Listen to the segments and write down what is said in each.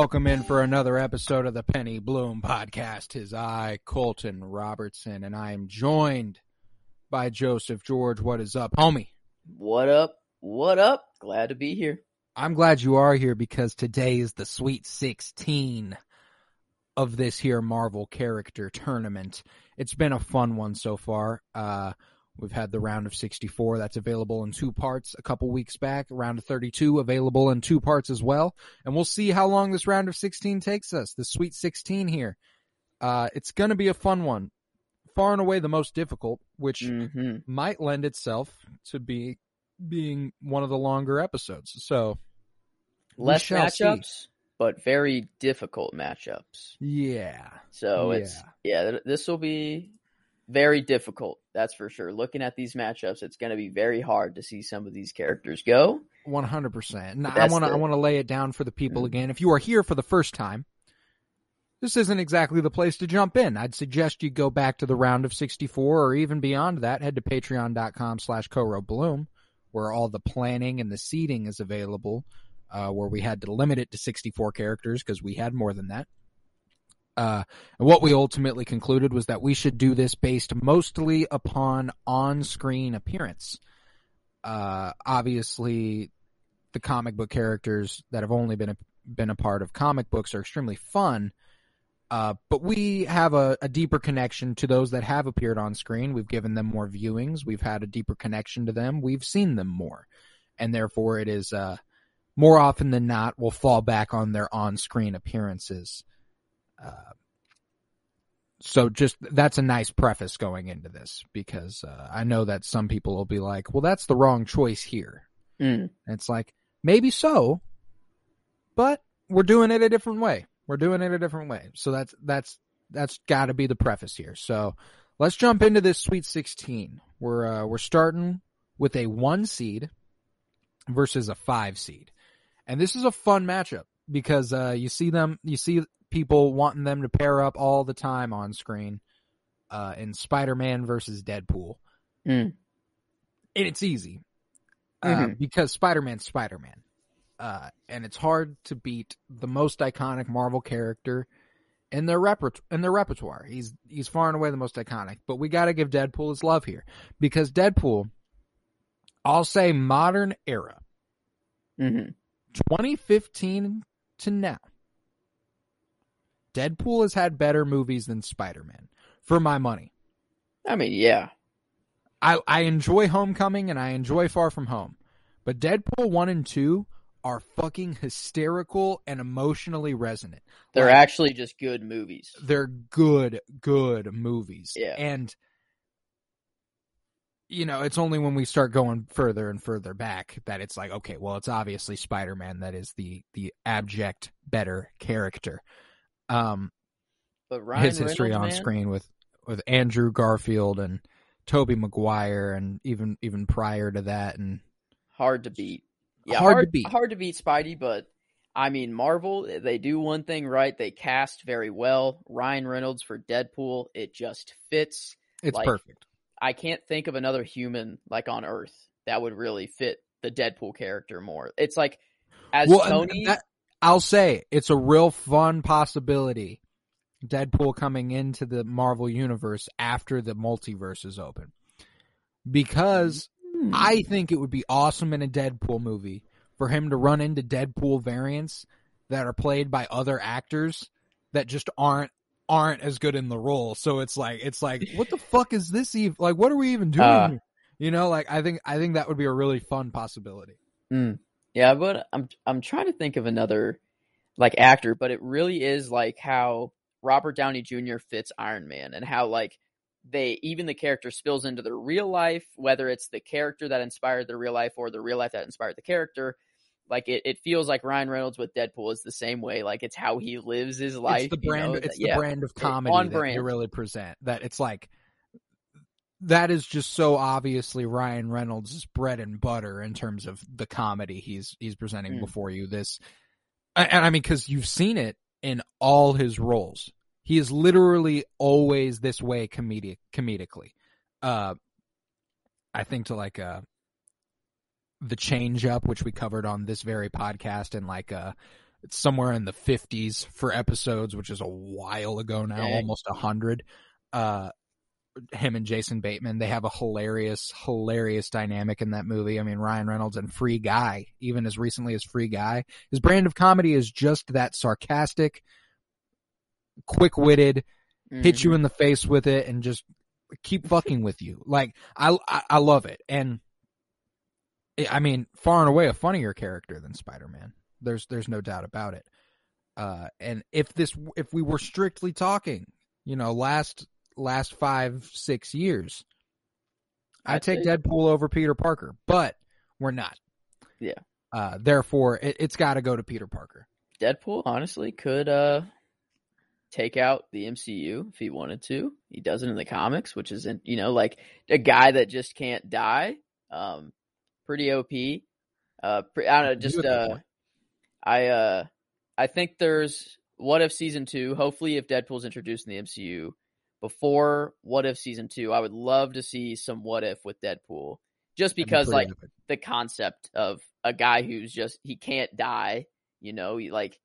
welcome in for another episode of the Penny Bloom podcast. His I, Colton Robertson, and I am joined by Joseph George. What is up, homie? What up? What up? Glad to be here. I'm glad you are here because today is the Sweet 16 of this here Marvel character tournament. It's been a fun one so far. Uh, we've had the round of 64 that's available in two parts a couple weeks back. Round of 32 available in two parts as well. And we'll see how long this round of 16 takes us. The Sweet 16 here. Uh, it's going to be a fun one. Far and away the most difficult, which hmm might lend itself to be being one of the longer episodes. So Less shall see. matchups, but very difficult matchups. yeah, So it's yeah, this will be very difficult. That's for sure. Looking at these matchups, it's going to be very hard to see some of these characters go. one hundred percent. I want to I want to lay it down for the people Mhm. again. If you are here for the first time, this isn't exactly the place to jump in. I'd suggest you go back to the round of sixty four or even beyond that. Head to patreon.com slash Bloom, where all the planning and the seating is available. Uh, where we had to limit it to 64 characters because we had more than that. Uh, what we ultimately concluded was that we should do this based mostly upon on-screen appearance. Uh, obviously, the comic book characters that have only been a, been a part of comic books are extremely fun. Uh, but we have a, a deeper connection to those that have appeared on screen. We've given them more viewings. We've had a deeper connection to them. We've seen them more. And therefore it is, uh, more often than not we'll fall back on their on-screen appearances. Uh, so just that's a nice preface going into this because uh, I know that some people will be like, "Well, that's the wrong choice here." Mm. It's like maybe so, but we're doing it a different way. We're doing it a different way. So that's that's that's got to be the preface here. So let's jump into this Sweet 16. We're uh, we're starting with a one seed versus a five seed, and this is a fun matchup because uh, you see them, you see people wanting them to pair up all the time on screen uh, in Spider-Man versus Deadpool, Mm. and it's easy uh, Mhm. because Spider-Man's Spider-Man, uh, and it's hard to beat the most iconic Marvel character in their repertoire. In their repertoire, he's he's far and away the most iconic. But we got to give Deadpool his love here because Deadpool, I'll say modern era, hmm 2015 to now, Deadpool has had better movies than Spider-Man for my money. I mean, yeah. I, I enjoy Homecoming and I enjoy Far From Home, but Deadpool 1 and 2 are fucking hysterical and emotionally resonant. They're Like, actually just good movies. they're good, good movies. Yeah. And, you know, it's only when we start going further and further back that it's like, okay, well, it's obviously Spider Man that is the, the abject better character. Um, But Ryan his history Reynolds, on man, screen with with Andrew Garfield and Tobey Maguire and even even prior to that and hard to beat. Yeah, Hard hard, to beat. Hard to beat Spidey, but I mean Marvel, they do one thing right. They cast very well. Ryan Reynolds for Deadpool, it just fits. it's Like, perfect. I can't think of another human like on Earth that would really fit the Deadpool character more. It's like as Well, Tony, that- I'll say it's a real fun possibility. Deadpool coming into the Marvel universe after the multiverse is open. Because Hmm. I think it would be awesome in a Deadpool movie for him to run into Deadpool variants that are played by other actors that just aren't aren't as good in the role. So it's like it's like what the fuck is this even like what are we even doing? Uh. You know, like I think I think that would be a really fun possibility. Hmm. Yeah, but I'm I'm trying to think of another like actor, but it really is like how Robert Downey Jr. fits Iron Man and how like they even the character spills into their real life, whether it's the character that inspired the real life or the real life that inspired the character. Like it, it feels like Ryan Reynolds with Deadpool is the same way. Like it's how he lives his life. It's the brand. You know? it's yeah. the brand of comedy on that brand. you really present. That it's like that is just so obviously Ryan Reynolds' bread and butter in terms of the comedy he's he's presenting Mm. before you. This, and and I mean, because you've seen it in all his roles. He is literally always this way comedic comedically. Uh, I think to like uh the change up, which we covered on this very podcast, and like uh it's somewhere in the fifties for episodes, which is a while ago now, almost a hundred. Uh, him and Jason Bateman, they have a hilarious, hilarious dynamic in that movie. I mean, Ryan Reynolds and Free Guy, even as recently as Free Guy, his brand of comedy is just that sarcastic, quick witted, hit Mhm. you in the face with it and just keep fucking with you. Like I, I, I love it. And I- mean, far and away a funnier character than Spider-Man. There's, there's no doubt about it. Uh, and if this, if we were strictly talking, you know, last, last five, six years, I I'd take Deadpool over Peter Parker, but we're not. Yeah. Uh, therefore it, it's got to go to Peter Parker. Deadpool honestly could uh take out the MCU if he wanted to. He does it in the comics, which isn't you know like a guy that just can't die. Um, pretty OP. Uh, pre- I don't know, just You at that uh. I uh, I think there's what if season two. Hopefully, if Deadpool's introduced in the MCU before what if season two, I would love to see some what if with Deadpool, just because like the concept of a guy who's just he can't die. You know, he, like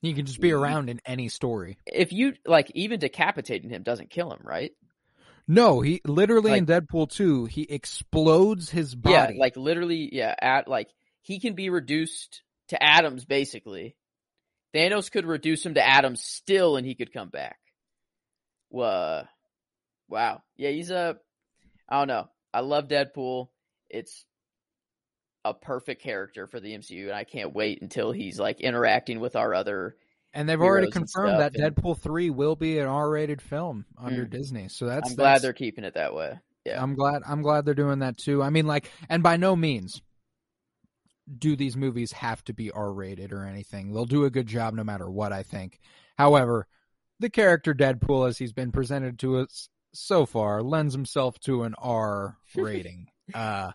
he can just be around in any story. if you like even decapitating him doesn't kill him, right? No, he literally in Deadpool 2, he explodes his body. Yeah, like literally, yeah, at like he can be reduced to atoms basically. Thanos could reduce him to atoms still and he could come back. Whoa. Wow. Yeah, he's a I don't know. I love Deadpool. It's a perfect character for the MCU and I can't wait until he's like interacting with our other and they've already confirmed that and- Deadpool 3 will be an R-rated film under Mm. Disney. So that's I'm glad that's- they're keeping it that way. Yeah. I'm glad I'm glad they're doing that too. I mean like and by no means do these movies have to be R-rated or anything. They'll do a good job no matter what I think. However, the character Deadpool as he's been presented to us so far lends himself to an R rating. uh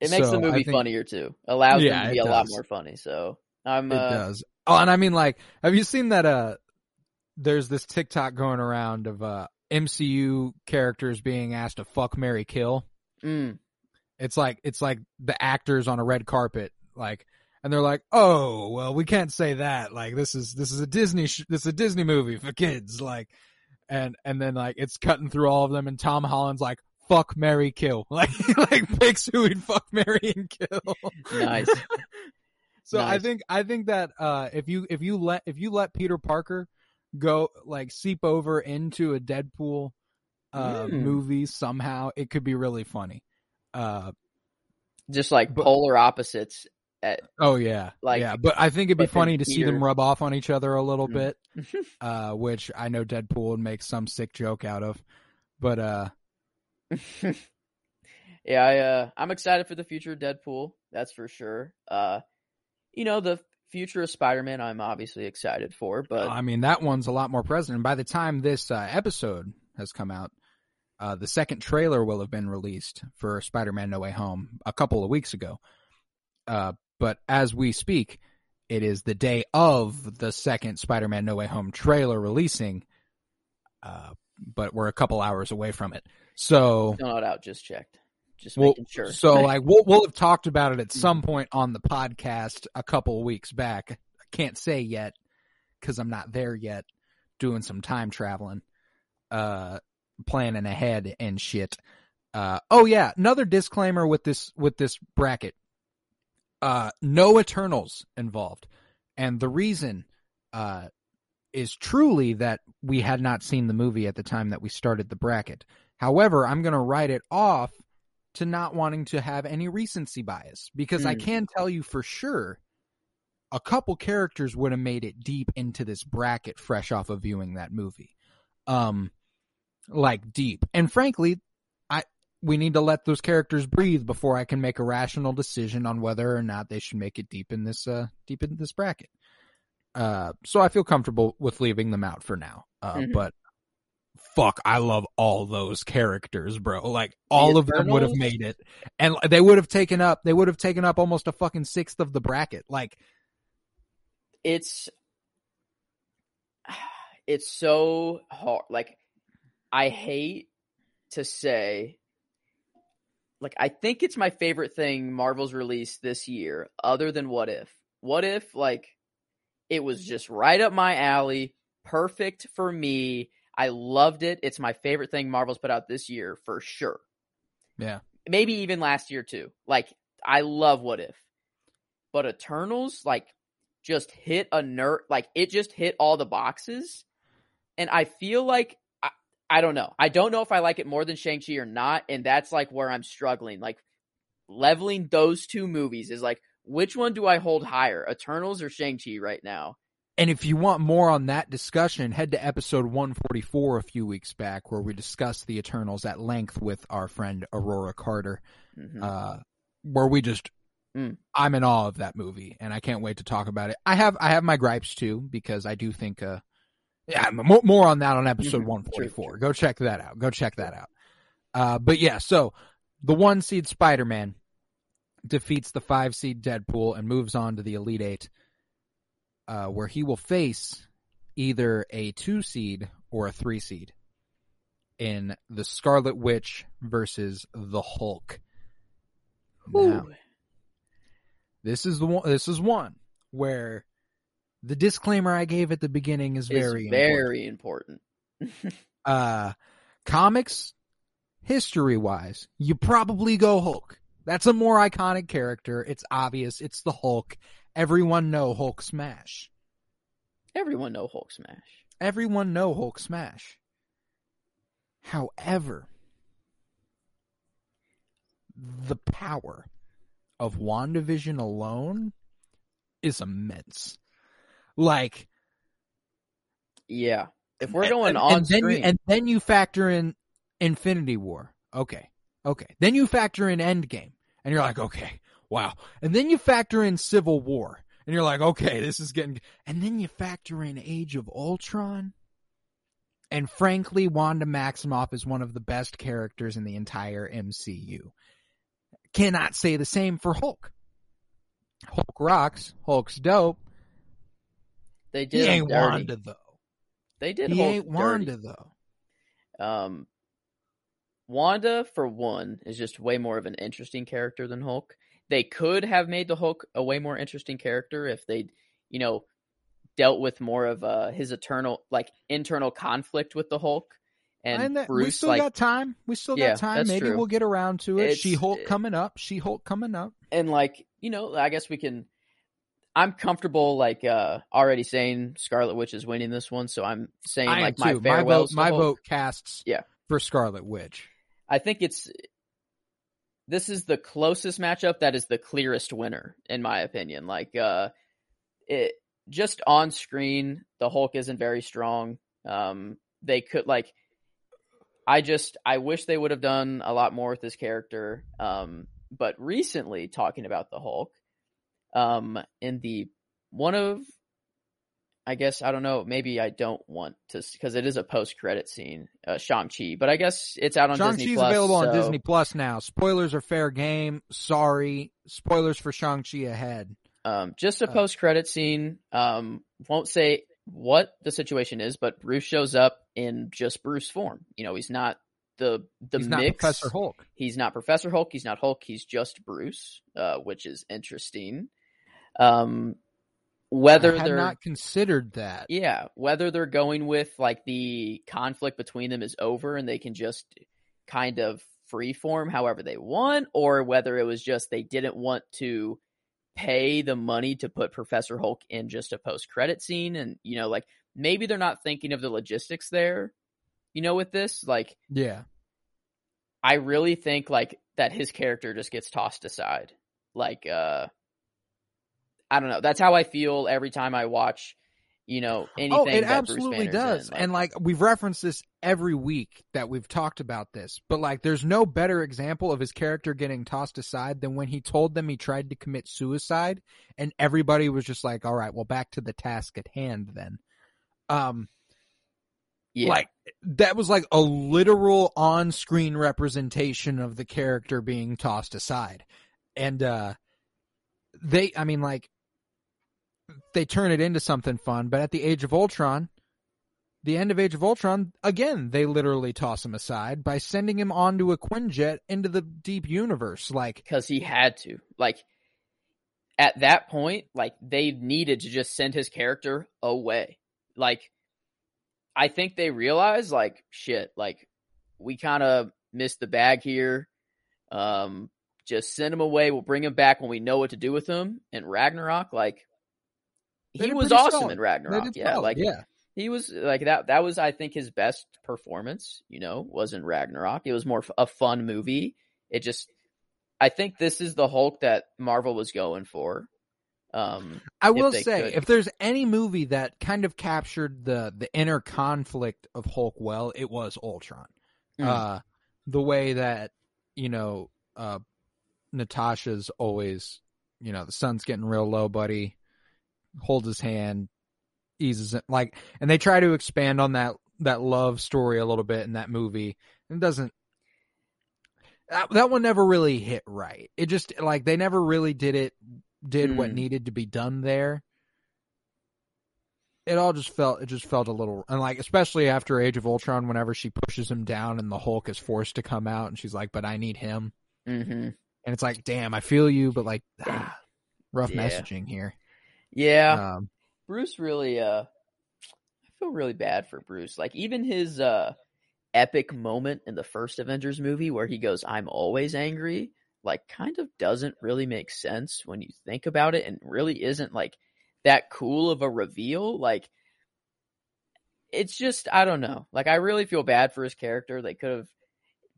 It makes so the movie think- funnier too. Allows Yeah, them to be a lot more funny. So I'm It uh, does. Oh, and I mean, like, have you seen that? Uh, there's this TikTok going around of uh MCU characters being asked to fuck, Mary kill. mm, It's like it's like the actors on a red carpet, like, and they're like, "Oh, well, we can't say that. Like, this is this is a Disney sh- this is a Disney movie for kids." Like, and and then like it's cutting through all of them, and Tom Holland's like, "Fuck, Mary kill." Like, like picks who he'd fuck, Mary, and kill. nice. So I think I think that uh, if you if you let if you let Peter Parker go like seep over into a Deadpool uh, Mm. movie somehow, it could be really funny. Uh, Just like But- polar opposites. At, oh yeah, Like, yeah. But I think it'd be funny to see them rub off on each other a little Mm. bit, uh, which I know Deadpool would make some sick joke out of. But uh, yeah, I, uh, I'm excited for the future of Deadpool. That's for sure. Uh, you know, the future of Spider-Man, I'm obviously excited for, but I mean that one's a lot more present. And by the time this uh, episode has come out, uh, the second trailer will have been released for Spider-Man: No Way Home a couple of weeks ago. Uh, but as we speak, it is the day of the second Spider-Man: No Way Home trailer releasing. Uh, but we're a couple hours away from it, so not out. Just checked. Just well, making sure. so like we'll we'll have talked about it at some point on the podcast a couple of weeks back. I can't say yet because I'm not there yet, doing some time traveling, uh, planning ahead and shit. Uh, oh yeah, another disclaimer with this with this bracket. Uh, no Eternals involved, and the reason uh is truly that we had not seen the movie at the time that we started the bracket. However, I'm going to write it off to not wanting to have any recency bias because I Mm. can tell you for sure a couple characters would have made it deep into this bracket fresh off of viewing that movie. Um, like deep. And frankly, I, we need to let those characters breathe before I can make a rational decision on whether or not they should make it deep in this, uh, deep in this bracket. Uh, so I feel comfortable with leaving them out for now. Uh, Mhm. but fuck, I love all those characters, bro. Like all of them would have made it and they would have taken up, they would have taken up almost a fucking sixth of the bracket. Like, it's it's so hard like i hate to say like i think it's my favorite thing marvel's released this year other than what if what if like it was just right up my alley perfect for me i loved it it's my favorite thing marvel's put out this year for sure yeah. maybe even last year too. Like I love What If, but Eternals like just hit a nerd. Like it just hit all the boxes, and I feel like I, I don't know. I don't know if I like it more than Shang Chi or not, and that's like where I'm struggling. Like leveling those two movies is like which one do I hold higher, Eternals or Shang Chi right now? And if you want more on that discussion, head to episode 144 a few weeks back where we discussed the Eternals at length with our friend Aurora Carter. Mhm. Uh, where we just, Mm. I'm in awe of that movie and I can't wait to talk about it. I have, I have my gripes too because I do think, uh, yeah, more, more on that on episode Mhm. 144. True, Go check that out. Go check that out. Uh, but yeah, so the one seed Spider-Man defeats the five seed Deadpool and moves on to the Elite Eight, uh, where he will face either a two seed or a three seed in the Scarlet Witch versus the Hulk. Now, this is the one. This is one where the disclaimer I gave at the beginning is It's very important. very important. uh comics history wise you probably go hulk that's a more iconic character it's obvious it's the hulk everyone know hulk smash Everyone know Hulk smash. everyone know hulk smash however the power of wandavision alone is immense like Yeah. If we're going and, on and then screen, you, and then you factor in Infinity War. Okay, okay. Then you factor in Endgame, and you're like, okay, wow. And then you factor in Civil War, and you're like, okay, this is getting. And then you factor in Age of Ultron, and frankly, Wanda Maximoff is one of the best characters in the entire MCU. Cannot say the same for Hulk. Hulk rocks. Hulk's dope. they did him ain't dirty. Wanda though. They did He Hulk ain't dirty. Wanda though. Um, Wanda, for one, is just way more of an interesting character than Hulk. They could have made the Hulk a way more interesting character if they, you know, dealt with more of uh, his eternal, like internal conflict with the Hulk. And, that, Bruce, we still like, got time. We still Yeah, got time. Maybe true. we'll get around to it. It's- She Hulk coming up. She Hulk coming up. and like you know, I guess we can. I'm comfortable, like uh already saying Scarlet Witch is winning this one, so I'm saying like my too. My vote. My vote casts. Yeah. For Scarlet Witch. I think it's this is the closest matchup that is the clearest winner in my opinion. Like uh it just on screen the Hulk isn't very strong. Um they could like I just I wish they would have done a lot more with this character. Um but recently talking about the Hulk um in the one of I guess I don't know. Maybe I don't want to because it is a post-credit scene, uh, Shang Chi. But I guess it's out on Shang Disney Chi's Plus. available on Disney Plus now. Spoilers are fair game. Sorry. Spoilers for Shang Chi ahead. Um, just a Uh, post-credit scene. Um, won't say what the situation is, but Bruce shows up in just Bruce form. You know, he's not the the He's not mix. Professor Hulk. He's not Professor Hulk. He's not Hulk. He's just Bruce, uh, which is interesting. Um, whether they're not considered that. Yeah, whether they're going with like the conflict between them is over and they can just kind of freeform however they want, or whether it was just they didn't want to pay the money to put Professor Hulk in just a post credit scene. And, you know, like maybe they're not thinking of the logistics there, you know, with this. Like, Yeah. I really think like that his character just gets tossed aside. Like, uh, I don't know. That's how I feel every time I watch, you know, anything. Oh, it absolutely does. Like, and like we've referenced this every week that we've talked about this, but like there's no better example of his character getting tossed aside than when he told them he tried to commit suicide and everybody was just like, "All right, well back to the task at hand then." Um yeah, like that was like a literal on-screen representation of the character being tossed aside. And uh they I mean like they turn it into something fun, but at the Age of Ultron, the end of Age of Ultron, again, they literally toss him aside by sending him onto a Quinjet into the deep universe. Like, because he had to. Like at that point, like they needed to just send his character away. Like I think they realized, like shit, like we kind of missed the bag here. Um, just send him away. We'll bring him back when we know what to do with him. And Ragnarok, like he was awesome solid. in Ragnarok. Yeah, solid, like yeah. he was like that. That was, I think, his best performance. You know, was in Ragnarok. It was more f- a fun movie. It just, I think this is the Hulk that Marvel was going for. Um, I will say, could. if there's any movie that kind of captured the the inner conflict of Hulk well, it was Ultron. Mm. Uh, the way that you know, uh, Natasha's always, you know, the sun's getting real low, buddy. Holds his hand, eases it, like, and they try to expand on that that love story a little bit in that movie. It doesn't. That, that one never really hit right. It just like they never really did it did what Mm. needed to be done there. It all just felt it just felt a little and like especially after Age of Ultron whenever she pushes him down and the Hulk is forced to come out and she's like but I need him mhm. and it's like damn I feel you but like ah, rough Yeah. messaging here. Yeah, Um Bruce really. Uh, I feel really bad for Bruce. Like even his uh epic moment in the first Avengers movie where he goes, "I'm always angry." Like, kind of doesn't really make sense when you think about it, and really isn't like that cool of a reveal. Like, it's just I don't know. Like, I really feel bad for his character. They could have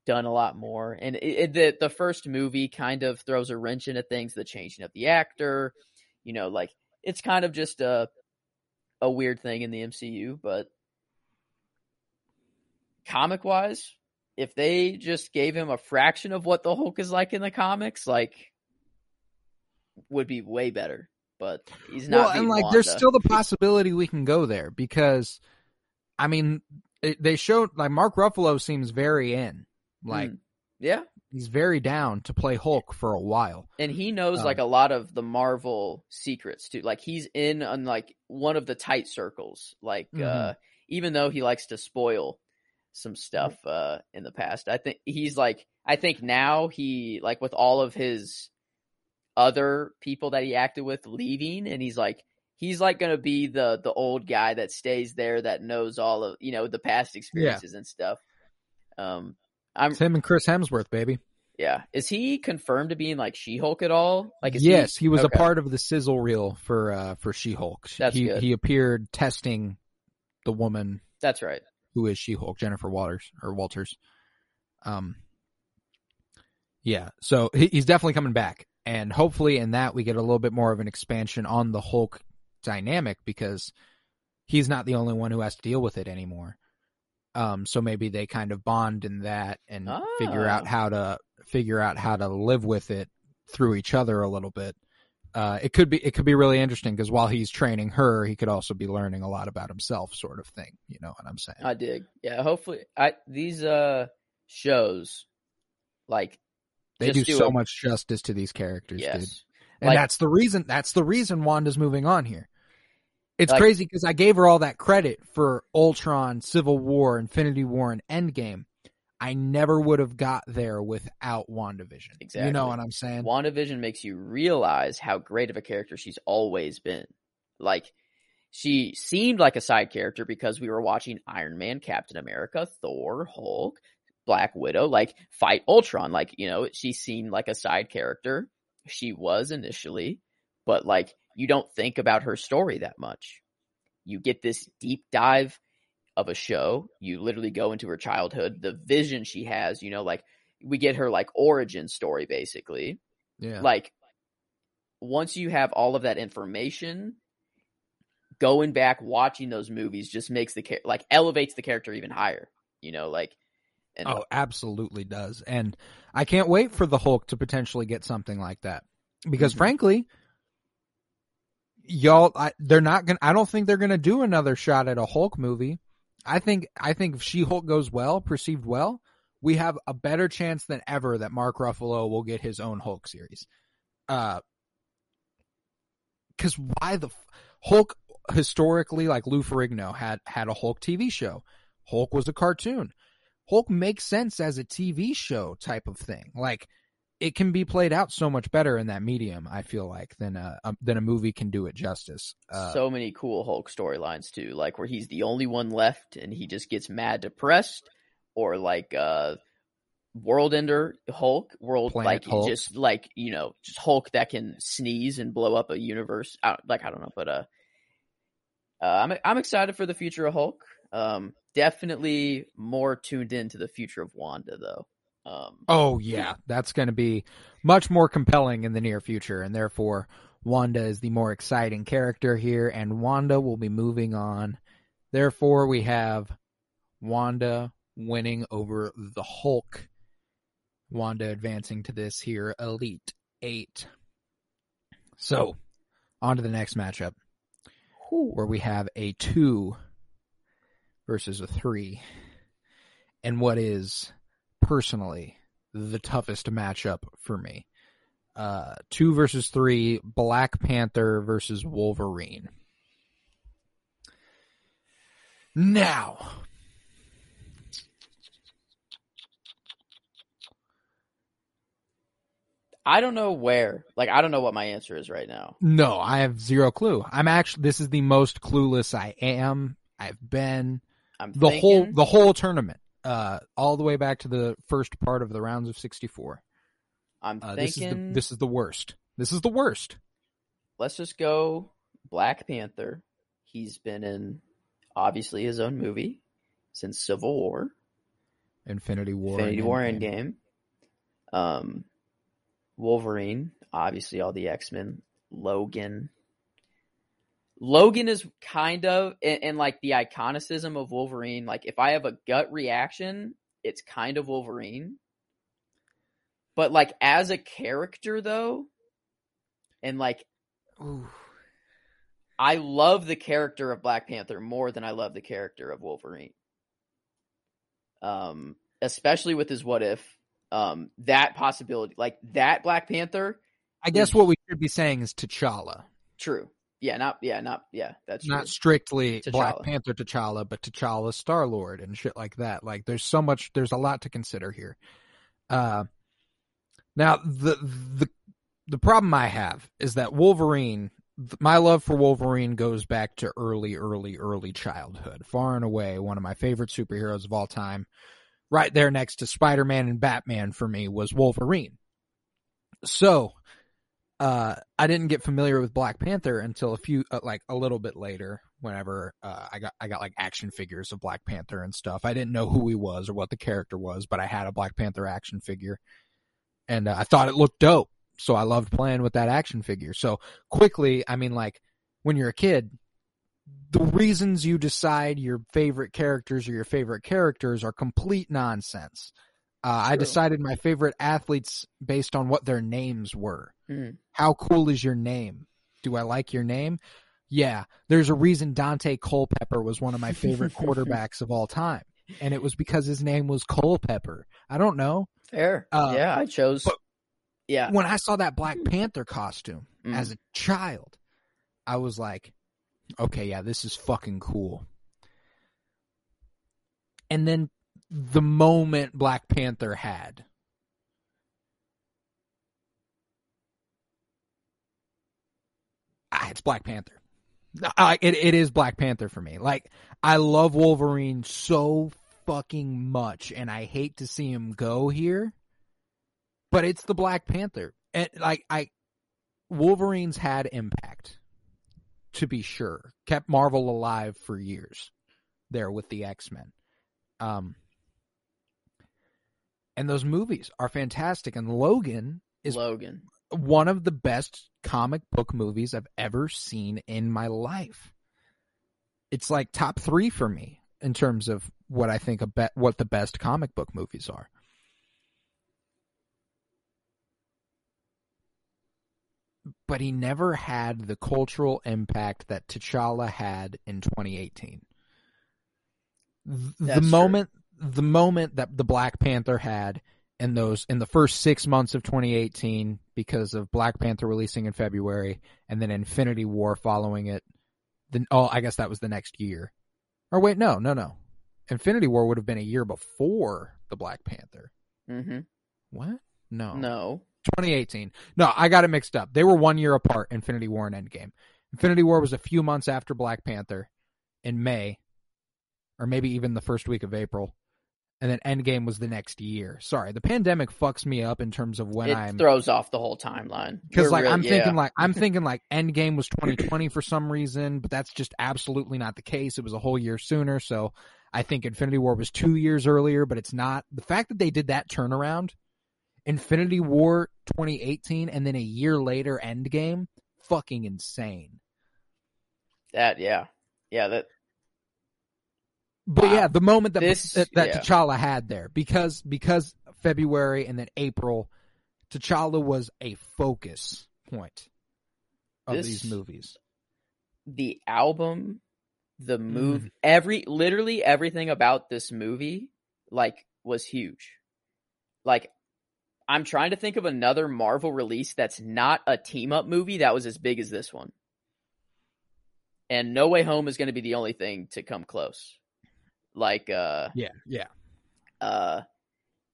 done a lot more, and it, it, the the first movie kind of throws a wrench into things. The changing of the actor, you know, like it's kind of just a a weird thing in the MCU, but comic wise, if they just gave him a fraction of what the Hulk is like in the comics, like would be way better. But he's not. well, and like there's still the possibility we can go there because I mean it, they showed like Mark Ruffalo seems very in. Like Mm. yeah, he's very down to play Hulk for a while. and he knows Um, like a lot of the Marvel secrets too. Like he's in on like one of the tight circles. Like Mhm. uh even though he likes to spoil some stuff uh in the past, I think he's like I think now he like with all of his other people that he acted with leaving and he's like he's like going to be the the old guy that stays there that knows all of you know the past experiences and stuff. Um I'm It's him and Chris Hemsworth, baby. yeah. Is he confirmed to being like She-Hulk at all? Like is he- yes, he, was Okay. a part of the sizzle reel for uh for She-Hulk. That's he good. he appeared testing the woman That's right. who is She-Hulk, Jennifer Waters or Walters. Um Yeah, so he, he's definitely coming back and hopefully in that we get a little bit more of an expansion on the Hulk dynamic because he's not the only one who has to deal with it anymore. Um so maybe they kind of bond in that and figure Ah. out how to figure out how to live with it through each other a little bit. Uh, it could be it could be really interesting because while he's training her, he could also be learning a lot about himself, sort of thing. You know what I'm saying? I dig. Yeah, hopefully I these uh shows like they do, do so a- much justice to these characters, yes. dude. And Like- that's the reason. That's the reason Wanda's moving on here. It's Like- crazy because I gave her all that credit for Ultron, Civil War, Infinity War, and Endgame. I never would have got there without WandaVision. Exactly. You know what I'm saying? WandaVision makes you realize how great of a character she's always been. Like she seemed like a side character because we were watching Iron Man, Captain America, Thor, Hulk, Black Widow, like fight Ultron. Like, you know, she seemed like a side character. She was initially, but like you don't think about her story that much. You get this deep dive of a show. You literally go into her childhood, the vision she has, you know, like we get her like origin story basically Yeah. like once you have all of that information, going back watching those movies just makes the like elevates the character even higher. You know, like and Oh, absolutely does. And I can't wait for the Hulk to potentially get something like that. Because Mhm. frankly, y'all I, they're not to I don't think they're to do another shot at a Hulk movie. I think I think if She-Hulk goes well, perceived well, we have a better chance than ever that Mark Ruffalo will get his own Hulk series. Uh cuz why the Hulk historically like Lou Ferrigno had had a Hulk TV show. Hulk was a cartoon. Hulk makes sense as a TV show type of thing. Like it can be played out so much better in that medium. I feel like than a, a than a movie can do it justice. Uh, so many cool Hulk storylines too, like where he's the only one left and he just gets mad depressed, or like uh World Ender Hulk, World like Hulk. just like you know just Hulk that can sneeze and blow up a universe. I, like I don't know, but uh, uh, I'm I'm excited for the future of Hulk. Um, definitely more tuned into the future of Wanda though. Um, oh yeah, that's going to be much more compelling in the near future, and therefore Wanda is the more exciting character here, and Wanda will be moving on. Therefore, we have Wanda winning over the Hulk. Wanda advancing to this here Elite Eight. So, on to the next matchup. where we have a two versus a three, and what is personally the toughest matchup for me. Uh, two versus three, Black Panther versus Wolverine. Now, I don't know where. Like I don't know what my answer is right now. no, I have zero clue. I'm actually, this is the most clueless I am. I've been. I'm the thinking, whole the whole tournament, uh, all the way back to the first part of the rounds of sixty four. I'm Uh, this is thinking. the this is the worst. This is the worst. let's just go Black Panther. He's been in obviously his own movie since Civil War, Infinity War, Infinity and War Endgame. Endgame. Um, Wolverine, obviously all the X Men. Logan. Logan is kind of and, and like the iconicism of Wolverine. Like if I have a gut reaction, it's kind of Wolverine. But like as a character though, and like Ooh. I love the character of Black Panther more than I love the character of Wolverine. Um, especially with his what if. Um, that possibility, like that Black Panther, I guess what we should be saying is T'Challa, true. Yeah, not yeah, not yeah, that's true. not strictly Black T'Challa. Panther T'Challa, but T'Challa Star Lord and shit like that. Like, there's so much. There's a lot to consider here. Uh, now the the the problem I have is that Wolverine. My love for Wolverine goes back to early, early, early childhood. Far and away, one of my favorite superheroes of all time. Right there next to Spider Man and Batman for me was Wolverine. So, uh, I didn't get familiar with Black Panther until a few, uh, like a little bit later. Whenever uh, I got, I got like action figures of Black Panther and stuff. I didn't know who he was or what the character was, but I had a Black Panther action figure, and uh, I thought it looked dope. So I loved playing with that action figure. So quickly, I mean, like when you're a kid, the reasons you decide your favorite characters or your favorite characters are complete nonsense. Uh, I decided my favorite athletes based on what their names were. Mhm. How cool is your name? Do I like your name? Yeah, there's a reason Daunte Culpepper was one of my favorite quarterbacks of all time, and it was because his name was Culpepper. I don't know. Fair. Uh, yeah, I chose. yeah, When I saw that Black Panther costume Mhm. as a child, I was like, okay, yeah, this is fucking cool. And then the moment Black Panther had, ah, it's Black Panther. I, it it is Black Panther for me. Like I love Wolverine so fucking much, and I hate to see him go here. But it's the Black Panther, and like I, Wolverine's had impact, to be sure. Kept Marvel alive for years, there with the X Men. Um, and those movies are fantastic. And Logan is Logan. one of the best comic book movies I've ever seen in my life. It's like top three for me in terms of what I think a be- what the best comic book movies are. But he never had the cultural impact that T'Challa had in 2018. The That's moment, the moment that the Black Panther had in those in the first six months of 2018 because of Black Panther releasing in February and then Infinity War following it. Then oh, I guess that was the next year. Or wait, no, no, no. Infinity War would have been a year before the Black Panther. Mm-hmm. What? No. No. 2018. No, I got it mixed up. They were one year apart, Infinity War and Endgame. Infinity War was a few months after Black Panther in May, or maybe even the first week of April. And then Endgame was the next year. Sorry, the pandemic fucks me up in terms of when it I'm throws off the whole timeline. because like real- I'm yeah. thinking like I'm thinking like Endgame was 2020 for some reason, but that's just absolutely not the case. It was a whole year sooner, so I think Infinity War was two years earlier, but it's not. The fact that they did that turnaround, Infinity War 2018, and then a year later Endgame, fucking insane. that. Yeah, yeah. That But Wow. yeah, the moment that This- that, that yeah. T'Challa had there, because because February and then April, T'Challa was a focus point of This- these movies. the album, the Mm. movie, every literally everything about this movie, like, was huge. Like, I'm trying to think of another Marvel release that's not a team up movie that was as big as this one. And No Way Home is going to be the only thing to come close. Like, uh, Yeah, yeah. uh,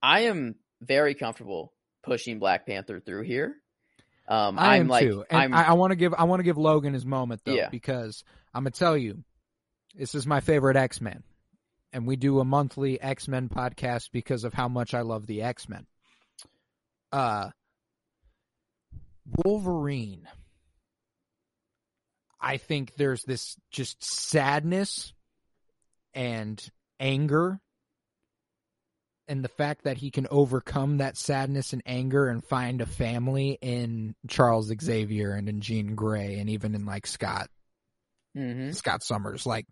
I am very comfortable pushing Black Panther through here. Um, I I'm am like, too, and I'm, I, I want to give I want to give Logan his moment though, Yeah. because I'm gonna tell you, this is my favorite X Men, and we do a monthly X Men podcast because of how much I love the X Men. Uh, Wolverine. I think there's this just sadness and anger and the fact that he can overcome that sadness and anger and find a family in Charles Xavier and in Jean Grey and even in like Scott Mhm. Scott Summers like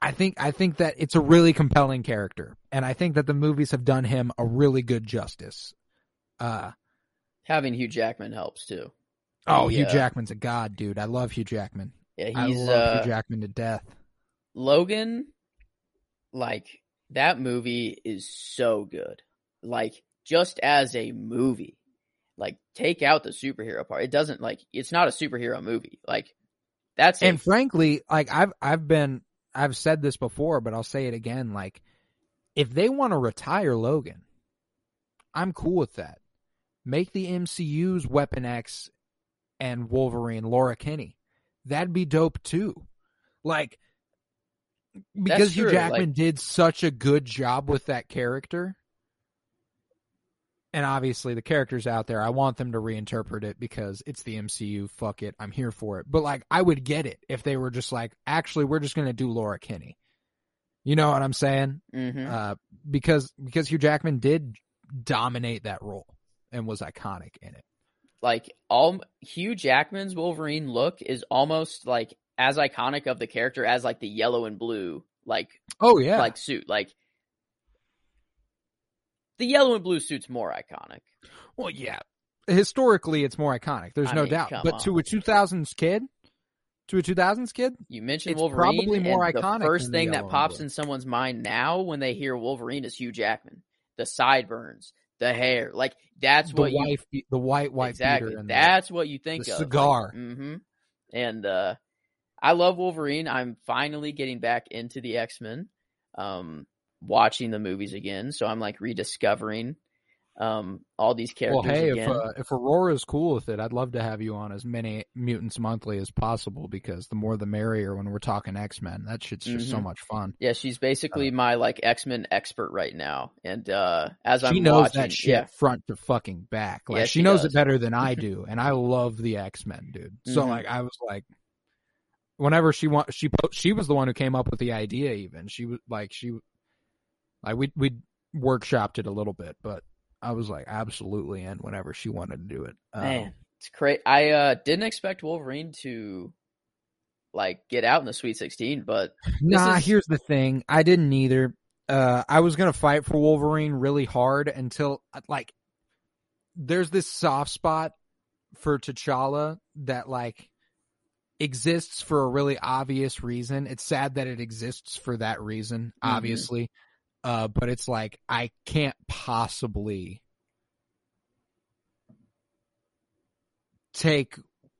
I think I think that it's a really compelling character and I think that the movies have done him a really good justice. Uh having Hugh Jackman helps too. oh, He, Hugh Jackman's a god, dude. I love Hugh Jackman. Yeah, I he's love uh, Jackman to death. Logan, like that movie is so good. Like just as a movie, like take out the superhero part. It doesn't like it's not a superhero movie. Like that's a and frankly, like I've I've been I've said this before, but I'll say it again. Like, if they want to retire Logan, I'm cool with that. Make the MCU's Weapon X and Wolverine Laura Kinney. That'd be dope too. Like, because Hugh Jackman like- did such a good job with that character. And obviously the characters out there, I want them to reinterpret it because it's the MCU. Fuck it. I'm here for it. But like, I would get it if they were just like, actually, we're just going to do Laura Kinney. You know what I'm saying? Mhm. Uh, because, because Hugh Jackman did dominate that role and was iconic in it. Like all Hugh Jackman's Wolverine look is almost like as iconic of the character as like the yellow and blue like Oh yeah. like suit. Like the yellow and blue suit's more iconic. well, yeah. Historically, it's more iconic. There's I no mean, doubt. But on. to a 2000s kid, to a 2000s kid, You mentioned It's Wolverine, probably more iconic the first than the thing that pops in someone's mind now when they hear Wolverine is Hugh Jackman. The sideburns, the hair, like that's the what you wife, the white white exactly. and the- That's what you think the of. cigar. hmm And uh, I love Wolverine. I'm finally getting back into the X Men, um, watching the movies again. So I'm like rediscovering um, all these characters. Well, hey, again. if uh, if Aurora's cool with it, I'd love to have you on as many mutants monthly as possible because the more the merrier when we're talking X Men. That shit's just so Mhm. much fun. yeah, she's basically my like X Men expert right now. And uh, as she I'm knows watching, that shit yeah, front to fucking back. Like Yeah, she, she knows does. it better than I do, and I love the X Men, dude. So Mhm. like, I was like, whenever she want, she po- she was the one who came up with the idea. Even she was like, she like we we workshopped it a little bit, but I was like absolutely in whenever she wanted to do it. Um, Man, it's crazy. I uh, didn't expect Wolverine to like get out in the Sweet 16, but Nah, is- here's the thing. I didn't either. Uh, I was gonna fight for Wolverine really hard until uh, like there's this soft spot for T'Challa that like exists for a really obvious reason. It's sad that it exists for that reason, Mhm. obviously. Uh, but it's like I can't possibly take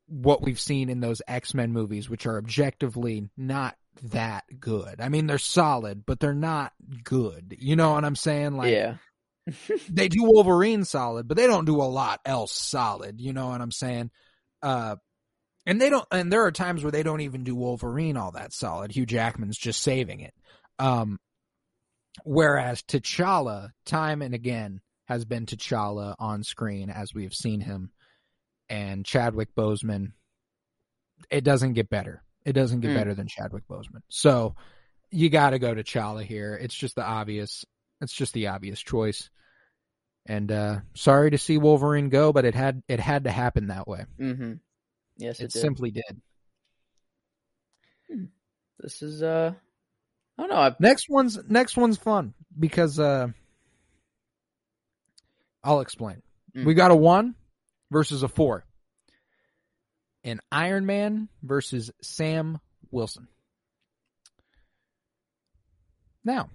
what we've seen in those X-Men movies, which are objectively not that good. I mean, they're solid, but they're not good. You know what I'm saying? Like, yeah, they do Wolverine solid, but they don't do a lot else solid. You know what I'm saying? Uh, and they don't, and there are times where they don't even do Wolverine all that solid. Hugh Jackman's just saving it. Um, whereas T'Challa, time and again, has been T'Challa on screen as we've seen him, and Chadwick Boseman. It doesn't get better. It doesn't get Mm. better than Chadwick Boseman. So you got to go to T'Challa here. It's just the obvious. It's just the obvious choice. And uh sorry to see Wolverine go, but it had it had to happen that way. mm-hmm. yes, it, It did. simply did. this is uh, I don't know. I've... Next one's next one's fun because uh I'll explain. Mm. We got a 1 versus a 4. An Iron Man versus Sam Wilson. Now,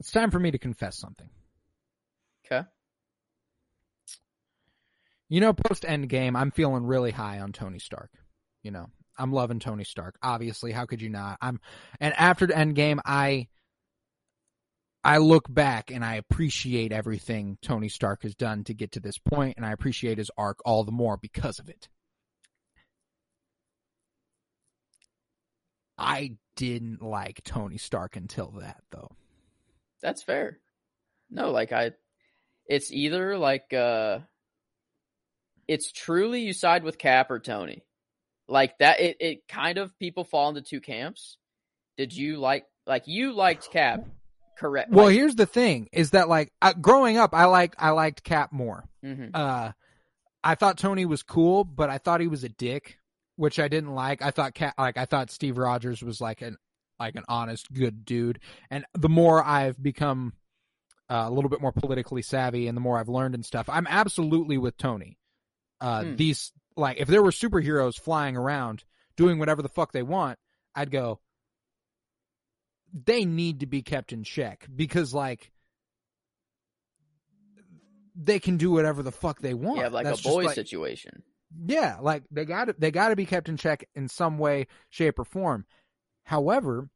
it's time for me to confess something. okay, You know, post Endgame, I'm feeling really high on Tony Stark. You know, I'm loving Tony Stark. Obviously, how could you not? I'm, and after the Endgame, I, I look back and I appreciate everything Tony Stark has done to get to this point, and I appreciate his arc all the more because of it. I didn't like Tony Stark until that, though. that's fair. No, like I, it's either like uh, it's truly you side with Cap or Tony, like that. It it kind of people fall into two camps. Did you like like you liked Cap? Correct. Well, like, here's the thing: is that like uh, growing up, I like I liked Cap more. mhm. uh I thought Tony was cool, but I thought he was a dick, which I didn't like. I thought cap like I thought Steve Rogers was like an like an honest, good dude. And the more I've become uh, a little bit more politically savvy, and the more I've learned and stuff, I'm absolutely with Tony. Uh, Hmm. These like if there were superheroes flying around doing whatever the fuck they want, I'd go. They need to be kept in check because like they can do whatever the fuck they want. have like That's a boy like- situation. yeah, like they got to they got to be kept in check in some way, shape, or form. However,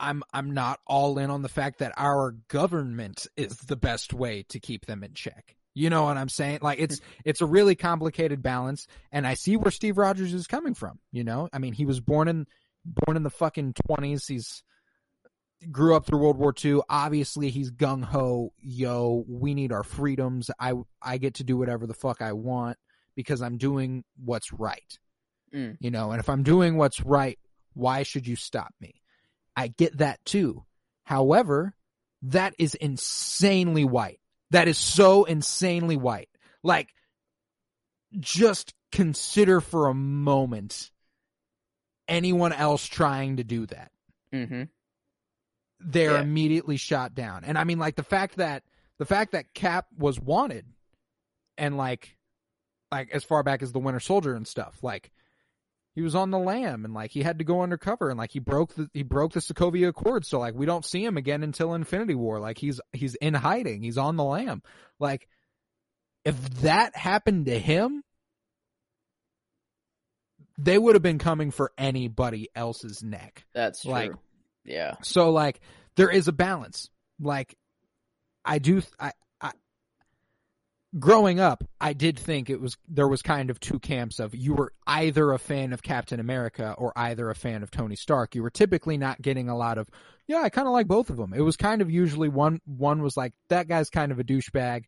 I'm I'm not all in on the fact that our government is the best way to keep them in check. You know what I'm saying? Like it's it's a really complicated balance, and I see where Steve Rogers is coming from. You know, I mean, he was born in born in the fucking twenties. He's grew up through World War II. Obviously, he's gung ho. Yo, we need our freedoms. I I get to do whatever the fuck I want because I'm doing what's right. Mm. You know, and if I'm doing what's right, why should you stop me? I get that too. However, that is insanely white. That is so insanely white. Like, just consider for a moment anyone else trying to do that Mm-hmm. they're Yeah. immediately shot down. And I mean, like the fact that the fact that Cap was wanted, and like, like as far back as the Winter Soldier and stuff, like he was on the lam and like he had to go undercover and like he broke the he broke the Sokovia Accord, so like we don't see him again until Infinity War. Like he's he's in hiding, he's on the lam. Like if that happened to him. They would have been coming for anybody else's neck. That's true. Like- yeah. So like there is a balance. Like I do I I growing up, I did think it was there was kind of two camps of you were either a fan of Captain America or either a fan of Tony Stark. You were typically not getting a lot of yeah, I kind of like both of them. It was kind of usually one one was like that guy's kind of a douchebag,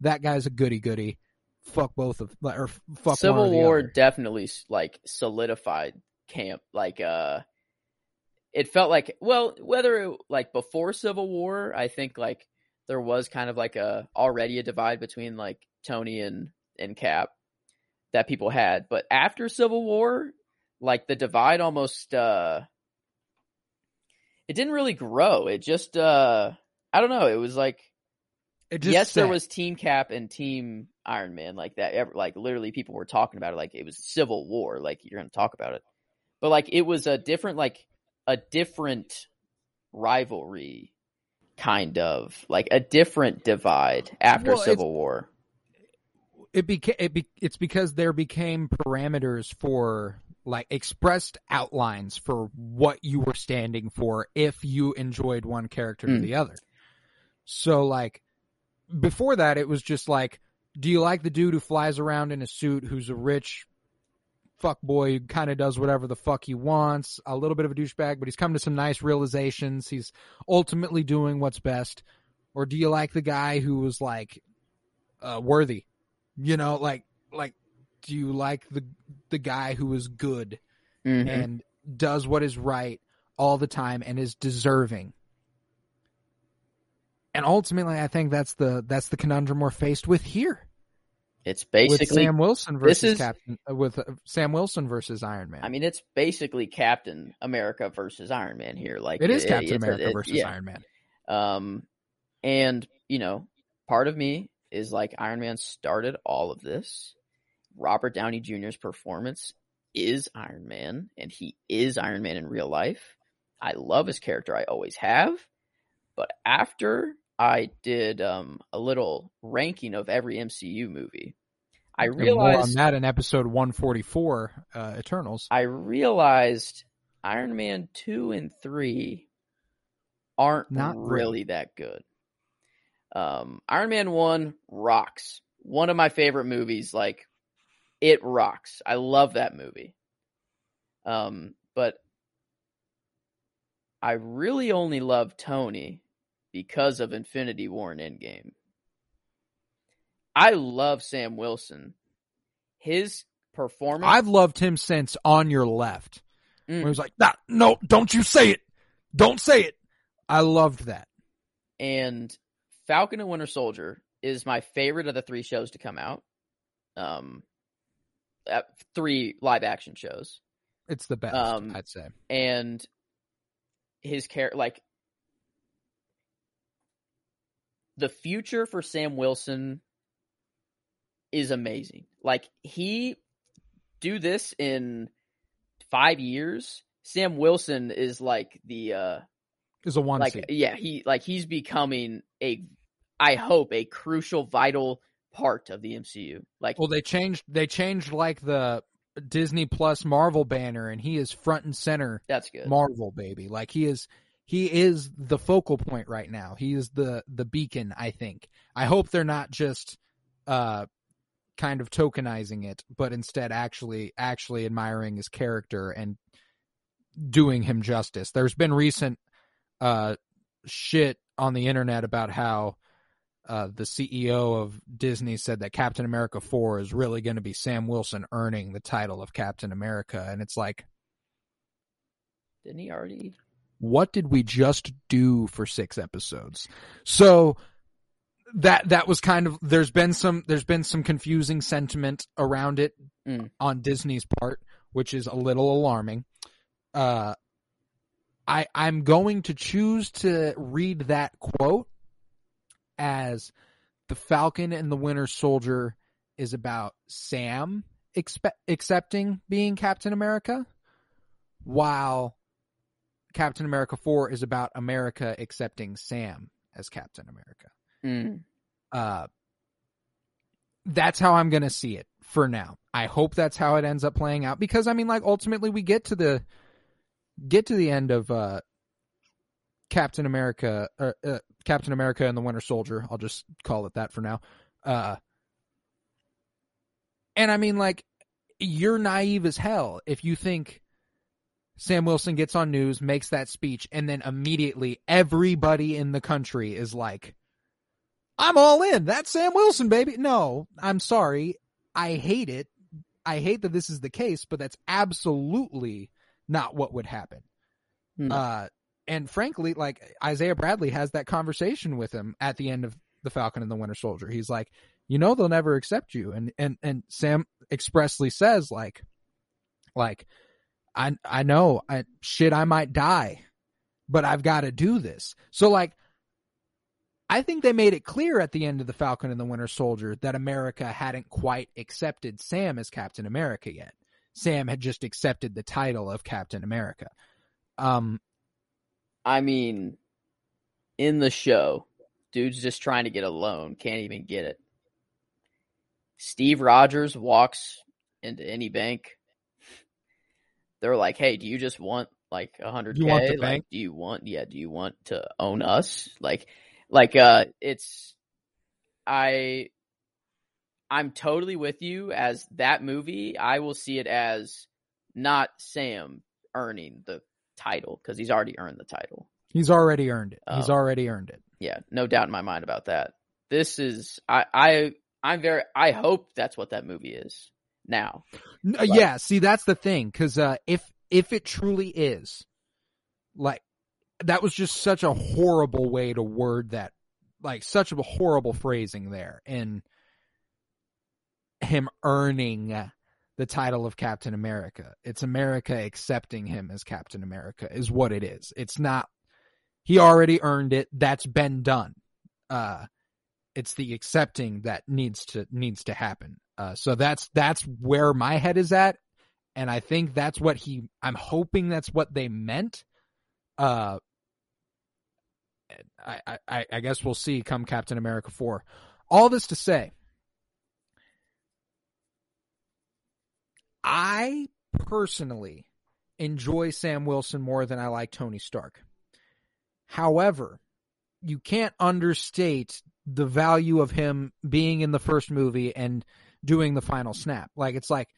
that guy's a goody goody. Fuck both of or fuck one Civil or War other. definitely like solidified camp. Like uh, it felt like well, whether it, like before Civil War, I think like there was kind of like a already a divide between like Tony and and Cap that people had, but after Civil War, like the divide almost uh it didn't really grow. It just uh I don't know, it was like It just yes, there was Team Cap and Team Iron Man like that. Like literally, people were talking about it like it was Civil War. Like you're going to talk about it, but like it was a different, like a different rivalry, kind of like a different divide after Well, Civil War. it became it be, it's because there became parameters for like expressed outlines for what you were standing for if you enjoyed one character Mm. to the other. So like before that it was just like do you like the dude who flies around in a suit who's a rich fuck boy who kind of does whatever the fuck he wants, a little bit of a douchebag, but he's come to some nice realizations. He's ultimately doing what's best. Or do you like the guy who was like uh, worthy? You know, like like do you like the the guy who is good Mhm. and does what is right all the time and is deserving? And ultimately, I think that's the that's the conundrum we're faced with here It's with basically, Sam Wilson this versus is- Captain uh, with uh, Sam Wilson versus Iron Man. I mean, it's basically Captain America versus Iron Man here. Like it is it- Captain it's a- America it- versus yeah. Iron Man. Um, and you know, part of me is like Iron Man started all of this. Robert Downey Jr.'s performance is Iron Man, and he is Iron Man in real life. I love his character. I always have. But after I did um, a little ranking of every MCU movie, I And more on realized that in episode 144, uh, Eternals. I realized Iron Man 2 and 3 aren't Not really that good. Um, Iron Man 1 rocks. One of my favorite movies. Like, it rocks. I love that movie. Um, but I really only love Tony because of Infinity War and Endgame. I love Sam Wilson. His performance. I've loved him since On Your Left. Mm. Where he was like, nah, no, don't you say it. Don't say it. I loved that. and Falcon and Winter Soldier is my favorite of the three shows to come out. Um, uh, three live action shows, It's the best, Um, I'd say. and his care like the future for Sam Wilson is amazing. Like he do this in five years. Sam Wilson is like the uh Is a one like seed. yeah he like he's becoming a i hope a crucial vital part of the mcu like Well, they changed. They changed like the Disney Plus Marvel banner, and he is front and center that's good Marvel baby. Like he is. He is the focal point right now. He is the the beacon. I think. I hope they're not just uh kind of tokenizing it, but instead actually actually admiring his character and doing him justice. There's been recent uh shit on the internet about how uh, the CEO of Disney said that Captain America 4 is really going to be Sam Wilson earning the title of Captain America. And it's like, didn't he already what did we just do for six episodes? So that that was kind of there's been some there's been some confusing sentiment around it Mm. on Disney's part, which is a little alarming. Uh I I'm going to choose to read that quote as the Falcon and the Winter Soldier is about Sam expe- accepting being Captain America, while Captain America 4 is about America accepting Sam as Captain America. Mm. Uh, that's how I'm going to see it for now. I hope that's how it ends up playing out because I mean like ultimately we get to the get to the end of uh Captain America uh, uh, Captain America and the Winter Soldier. I'll just call it that for now. Uh and I mean like you're naive as hell if you think Sam Wilson gets on news, makes that speech, and then immediately everybody in the country is like, I'm all in. That's Sam Wilson, baby. No, I'm sorry. I hate it. I hate that this is the case, but that's absolutely not what would happen. No. Uh, and frankly, like Isaiah Bradley has that conversation with him at the end of the Falcon and the Winter Soldier. He's like, you know, they'll never accept you, and and and Sam expressly says like, like, I I know, I shit, I might die, but I've got to do this. So like. I think they made it clear at the end of the Falcon and the Winter Soldier that America hadn't quite accepted Sam as Captain America yet. Sam had just accepted the title of Captain America. Um, I mean, in the show, dude's just trying to get a loan, can't even get it. Steve Rogers walks into any bank. They're like, "Hey, do you just want like a hundred You want the k? Like, bank? do you want? Yeah, do you want to own us? Like, like, uh, it's I." I'm totally with you as that movie. I will see it as not Sam earning the title because he's already earned the title. he's already earned it. He's Oh. already earned it. Yeah, no doubt in my mind about that. This is I I I'm very I hope that's what that movie is now. Yeah, see that's the thing cuz uh if if it truly is like that was just such a horrible way to word that like such a horrible phrasing there and him earning the title of Captain America. It's America accepting him as Captain America is what it is. It's not he already earned it. That's been done. Uh it's the accepting that needs to needs to happen. Uh, so that's that's where my head is at, and I think that's what he. I'm hoping that's what they meant. Uh, I I- I, guess we'll see come Captain America four. All this to say, I personally enjoy Sam Wilson more than I like Tony Stark. However, you can't understate the value of him being in the first movie and doing the final snap. Like it's like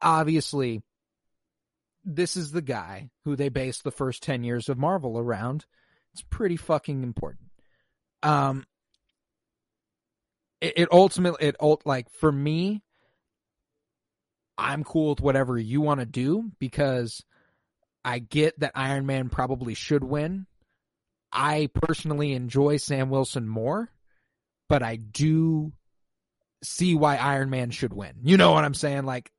obviously this is the guy who they based the first 10 years of Marvel around. It's pretty fucking important. Um it, it ultimately it like for me I'm cool with whatever you want to do because I get that Iron Man probably should win. I personally enjoy Sam Wilson more, but I do see why Iron Man should win. You know what I'm saying? Like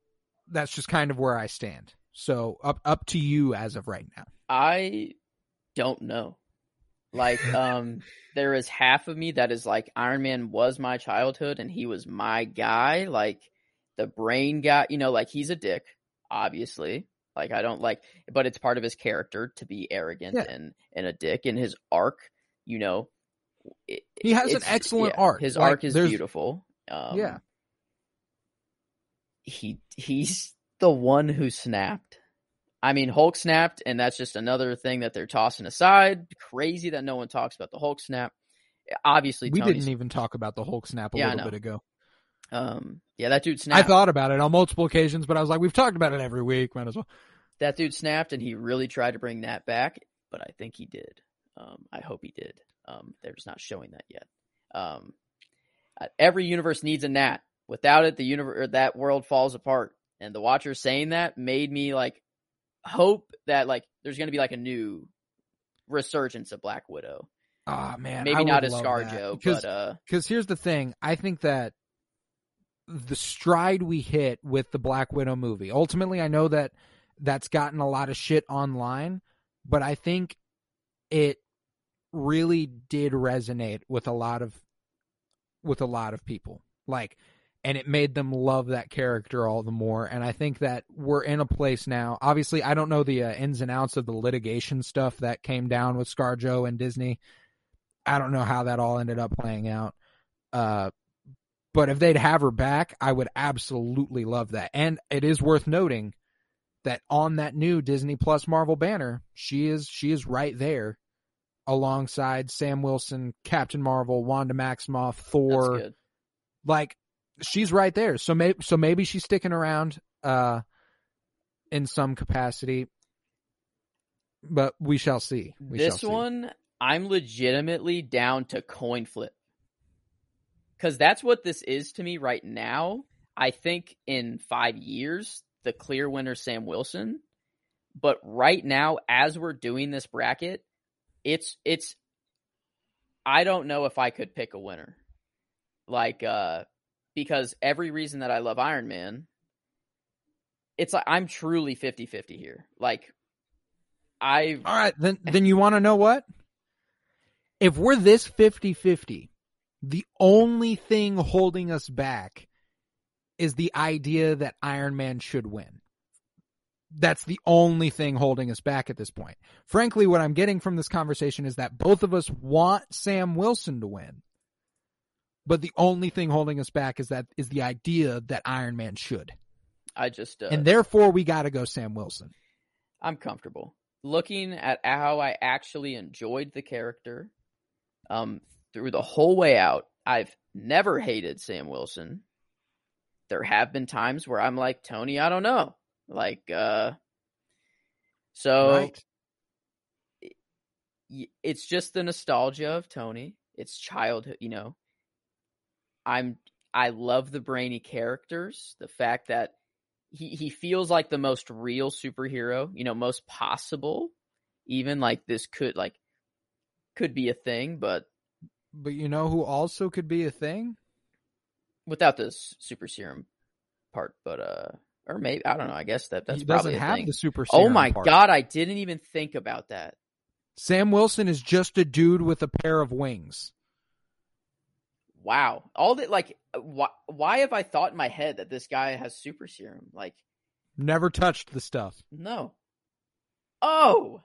that's just kind of where I stand. So up up to you as of right now. I don't know. Like, um, there is half of me that is like Iron Man was my childhood and he was my guy. Like the brain guy, you know, like he's a dick, obviously. Like I don't like, but it's part of his character to be arrogant Yeah. and and a dick. in his arc, you know, it, He has an excellent yeah, arc. His Like, arc is beautiful. Um, Yeah. he he's the one who snapped. I mean, Hulk snapped, and that's just another thing that they're tossing aside. Crazy that no one talks about the Hulk snap. Obviously, We Tony's, didn't even talk about the Hulk snap a Yeah, little bit ago. Um, yeah, that dude snapped. I thought about it on multiple occasions, but I was like, we've talked about it every week. Might as well. that dude snapped, and he really tried to bring that back, but I think he did. Um, I hope he did. Um, they're just not showing that yet. Um, every universe needs a Nat. Without it, the universe that world falls apart. And the Watcher saying that made me like hope that like there's going to be like a new resurgence of Black Widow. Ah man, Maybe not as ScarJo, because but uh, because here's the thing. I think that the stride we hit with the Black Widow movie. Ultimately, I know that that's gotten a lot of shit online, but I think it really did resonate with a lot of with a lot of people. Like and it made them love that character all the more and I think that we're in a place now. Obviously, I don't know the uh, ins and outs of the litigation stuff that came down with ScarJo and Disney. I don't know how that all ended up playing out. Uh but if they'd have her back, I would absolutely love that. And it is worth noting that on that new Disney Plus Marvel banner, she is she is right there alongside Sam Wilson, Captain Marvel, Wanda Maximoff, Thor. Like she's right there. So maybe so maybe she's sticking around uh in some capacity. But we shall see. We this shall see. one, I'm legitimately down to coin flip. Because that's what this is to me right now. I think in five years, the clear winner Sam Wilson. But right now, as we're doing this bracket, it's it's I don't know if I could pick a winner. Like uh because every reason that I love Iron Man it's like I'm truly 50-50 here. Like I All right, then then you want to know what? If we're this 50-50, the only thing holding us back is the idea that Iron Man should win. That's the only thing holding us back at this point. Frankly, what I'm getting from this conversation is that both of us want Sam Wilson to win. But the only thing holding us back is that is the idea that Iron Man should. I just uh, And therefore we got to go Sam Wilson. I'm comfortable looking at how I actually enjoyed the character um, through the whole way out. I've never hated Sam Wilson. There have been times where I'm like Tony, I don't know, like uh, so. Right. It's just the nostalgia of Tony. It's childhood, you know. I'm I love the brainy characters. The fact that he he feels like the most real superhero, you know, most possible. Even like this could like could be a thing, but But you know who also could be a thing? without this super serum part. But uh, or maybe I don't know. I guess that that's he probably doesn't a have thing. the super oh serum. oh my part. god, I didn't even think about that. Sam Wilson is just a dude with a pair of wings. Wow, all that like uh, why why have I thought in my head that this guy has super serum? Like Never touched the stuff. no. Oh.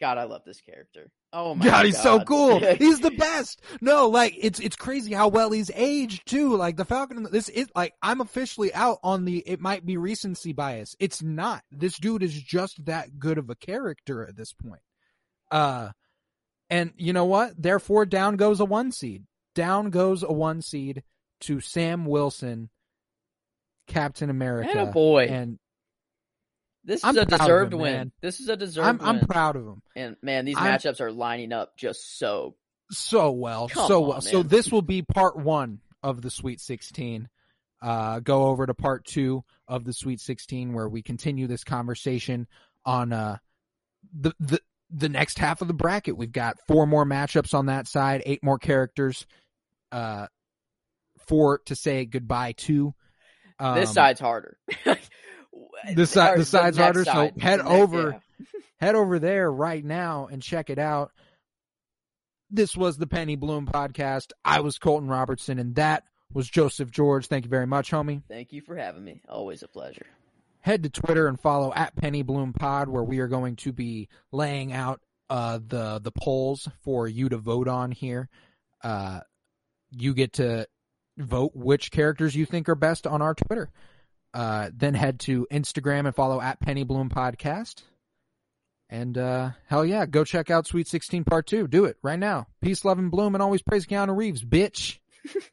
God, I love this character. Oh my God, he's so cool. He's the best. No, like it's it's crazy how well he's aged too. Like the Falcon. This is like I'm officially out on the. It might be recency bias. It's not. This dude is just that good of a character at this point. Uh, and you know what? Therefore, down goes a one seed. Down goes a one seed to Sam Wilson, Captain America. And a boy. And this is I'm a deserved him, win. man. This is a deserved win. I'm I'm proud of him. And man, these I'm- matchups are lining up just so. so well, Come so on, well. So this will be part one of the Sweet 16. Uh, go over to part two of the Sweet 16 where we continue this conversation on uh, the the the next half of the bracket. We've got four more matchups on that side, eight more characters, uh, four to say goodbye to. Um, this side's harder. The si- the side's harder, so head over- yeah. head over there right now and check it out. This was the Penny Bloom podcast. I was Colton Robertson, and that was Joseph George. Thank you very much, homie. Thank you for having me. Always a pleasure. Head to Twitter and follow at Penny Bloom Pod, where we are going to be laying out uh, the the polls for you to vote on here. Uh, you get to vote which characters you think are best on our Twitter. Uh, then head to Instagram and follow at Penny Bloom Podcast. And uh, hell yeah, go check out Sweet 16 Part 2. Do it right now. Peace, love, and bloom, and always praise Keanu Reeves, bitch.